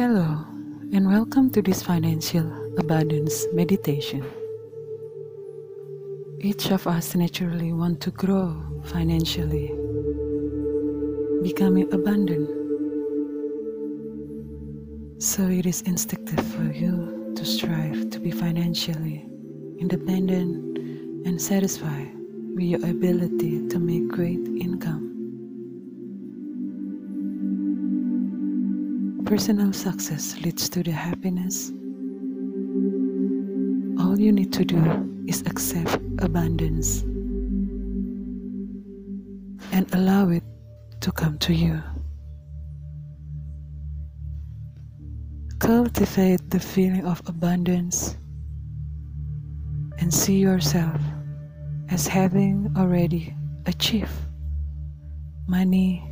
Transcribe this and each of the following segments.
Hello, and welcome to this financial abundance meditation. Each of us naturally want to grow financially, becoming abundant. So it is instinctive for you to strive to be financially independent and satisfied with your ability to make great income. Personal success leads to the happiness, all you need to do is accept abundance and allow it to come to you. Cultivate the feeling of abundance and see yourself as having already achieved money,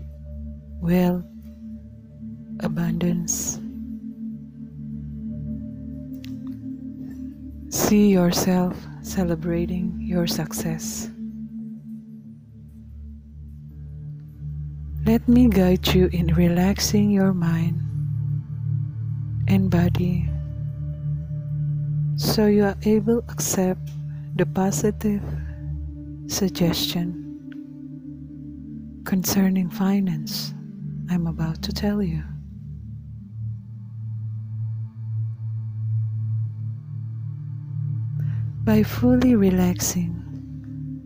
wealth, abundance. See yourself celebrating your success. Let me guide you in relaxing your mind and body so you are able to accept the positive suggestion concerning finance I'm about to tell you. By fully relaxing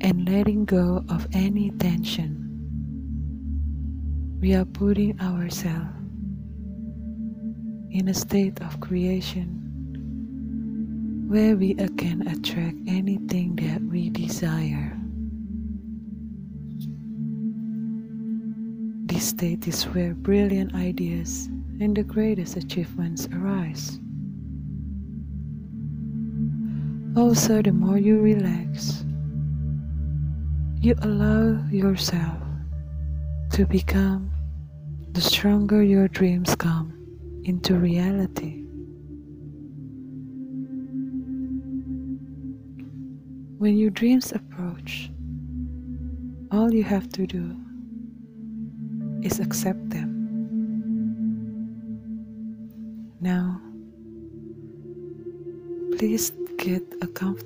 and letting go of any tension, we are putting ourselves in a state of creation where we can attract anything that we desire. This state is where brilliant ideas and the greatest achievements arise. Oh, also, the more you relax, you allow yourself to become, the stronger your dreams come into reality. When your dreams approach, all you have to do is accept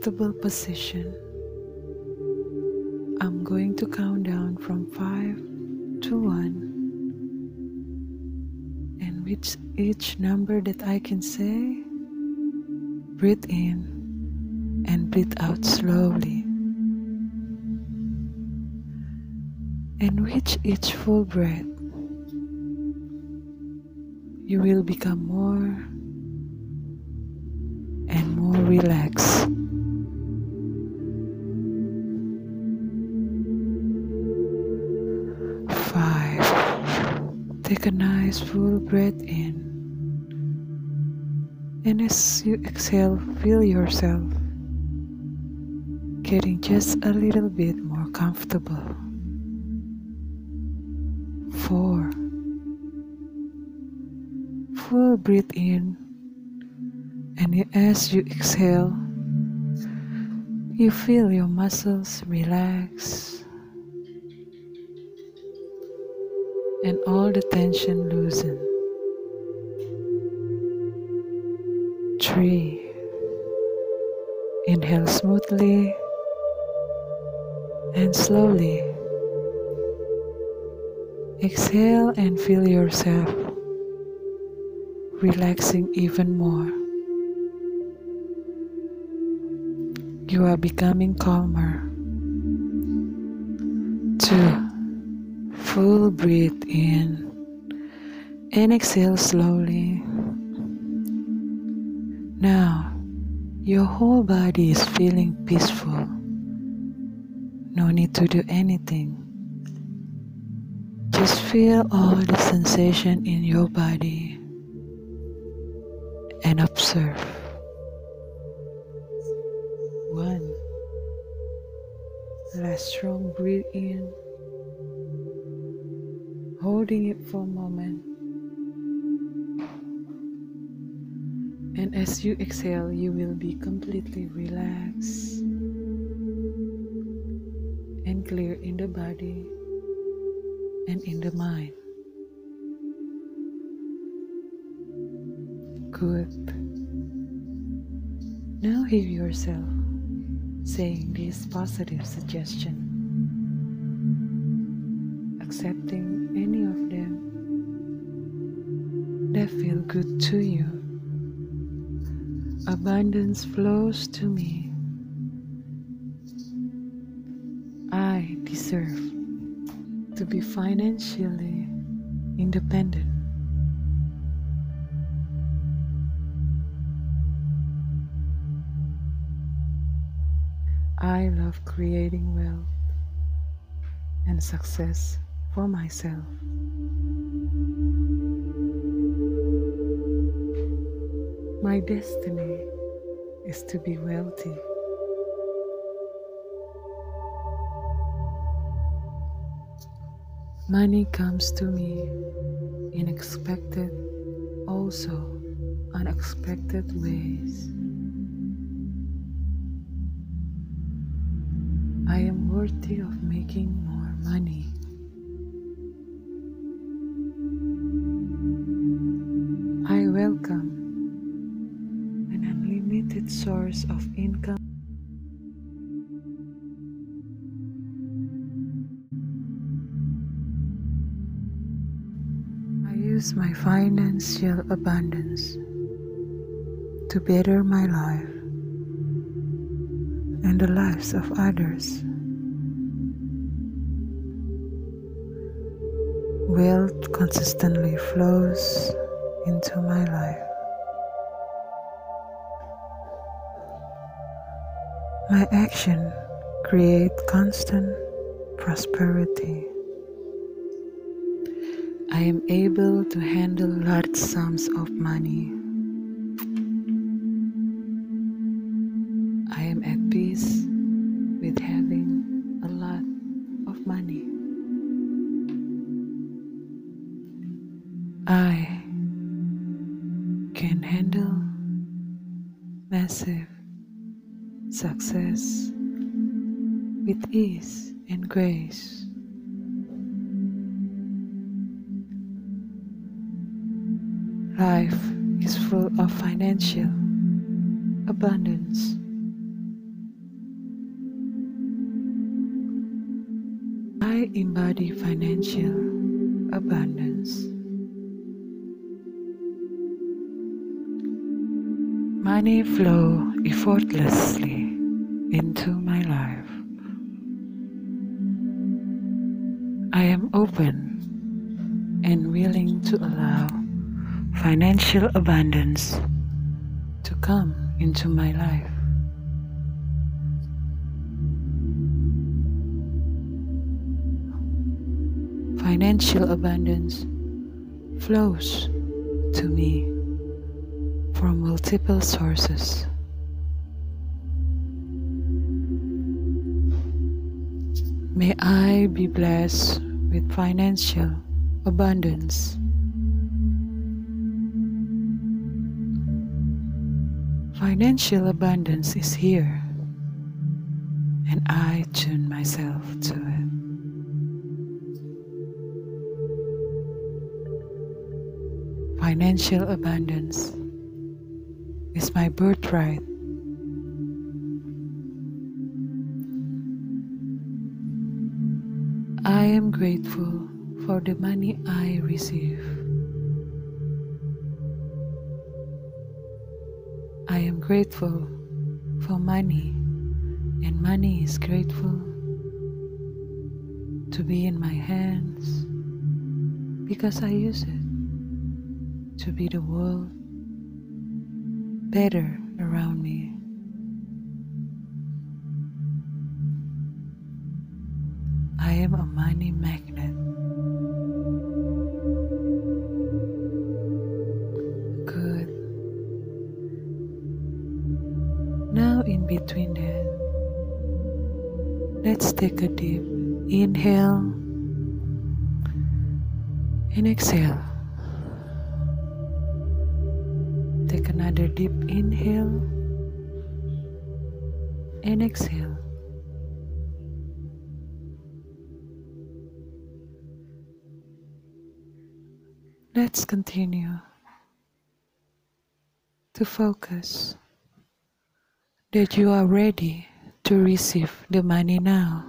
comfortable position. I'm going to count down from 5 to 1 and with each number that I can say, breathe in and breathe out slowly. And with each full breath, you will become more and more relaxed. Five. Take a nice full breath in. And as you exhale, feel yourself getting just a little bit more comfortable. Four. Full breathe in and as you exhale, you feel your muscles relax and all the tension loosen. Three. Inhale smoothly and slowly. Exhale and feel yourself relaxing even more. You are becoming calmer. Two, full breathe in and exhale slowly. Now, your whole body is feeling peaceful. No need to do anything. Just feel all the sensation in your body and observe. One. Last strong breathe in, holding it for a moment. And as you exhale, you will be completely relaxed and clear in the body and in the mind. Good. Now hear yourself saying this positive suggestion, accepting that feel good to you. Abundance flows to me. I deserve to be financially independent. I love creating wealth and success for myself. My destiny is to be wealthy. Money comes to me in expected, also unexpected ways. I am worthy of making more money. Use my financial abundance to better my life and the lives of others. Wealth consistently flows into my life. My action create constant prosperity. I am able to handle large sums of money. I am at peace with having a lot of money. I can handle massive success with ease and grace. Life is full of financial abundance. I embody financial abundance. Money flow effortlessly into my life. I am open and willing to allow financial abundance to come into my life. Financial abundance flows to me from multiple sources. May I be blessed with financial abundance. Financial abundance is here, and I tune myself to it. Financial abundance is my birthright. I am grateful for the money I receive. Grateful for money, and money is grateful to be in my hands because I use it to be the world better around me. I am a money magnet. Let's take a deep inhale and exhale. Take another deep inhale and exhale. Let's continue. to focus that you are ready to receive the money now.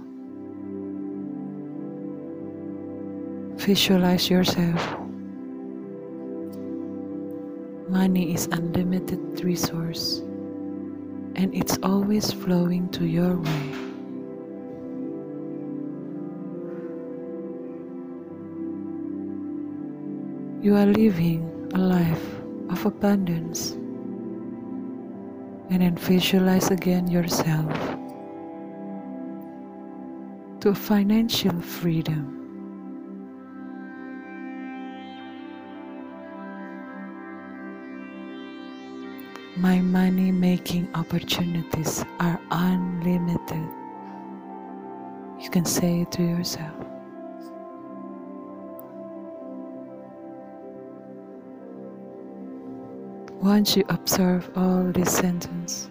Visualize yourself. Money is unlimited resource and it's always flowing to your way. You are living a life of abundance and then visualize again yourself to financial freedom. My money making opportunities are unlimited. You can say it to yourself. Once you observe all these sentence,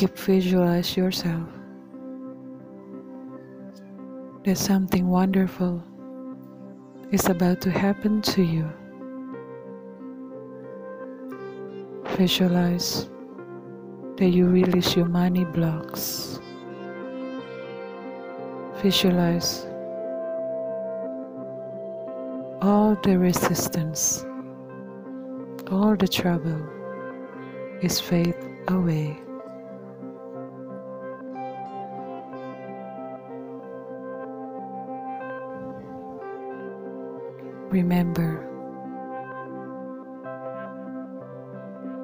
keep visualize yourself. That something wonderful is about to happen to you. Visualize that you release your money blocks. Visualize all the resistance, all the trouble is fade away. Remember,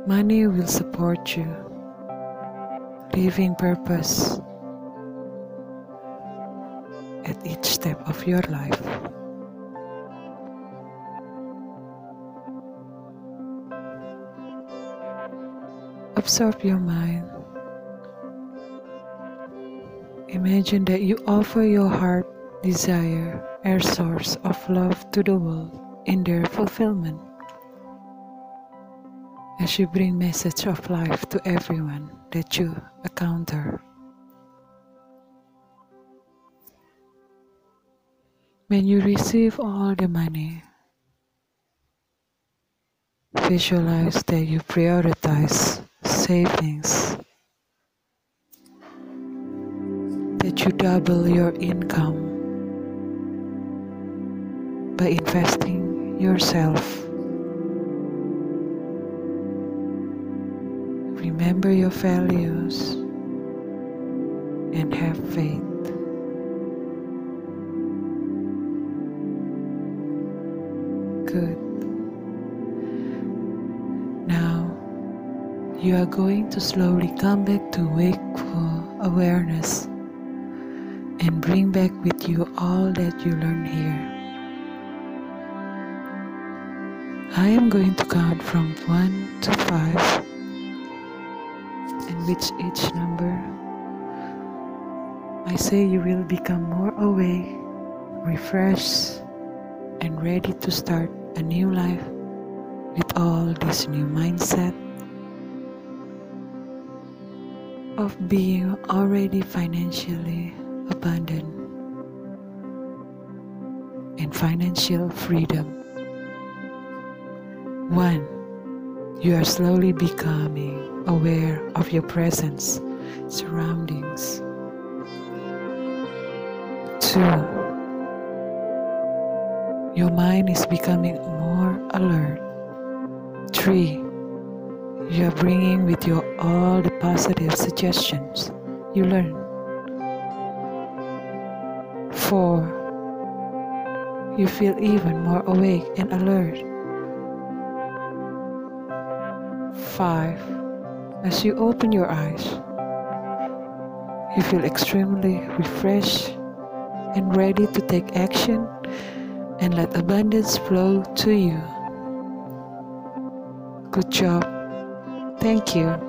money will support you, living purpose at each step of your life. Absorb your mind. Imagine that you offer your heart desire, air source of love to the world in their fulfillment. As you bring message of life to everyone that you encounter. When you receive all the money, visualize that you prioritize savings, that you double your income by investing yourself. Remember your values and have faith. Good. Now you are going to slowly come back to wakeful awareness and bring back with you all that you learned here. I am going to count from 1 to 5 and with each number I say you will become more awake, refreshed and ready to start a new life with all this new mindset of being already financially abundant and financial freedom. One, you are slowly becoming aware of your presence, surroundings. Two, your mind is becoming more alert. Three, you are bringing with you all the positive suggestions you learn. Four, you feel even more awake and alert. 5. As you open your eyes, you feel extremely refreshed and ready to take action and let abundance flow to you. Good job. Thank you.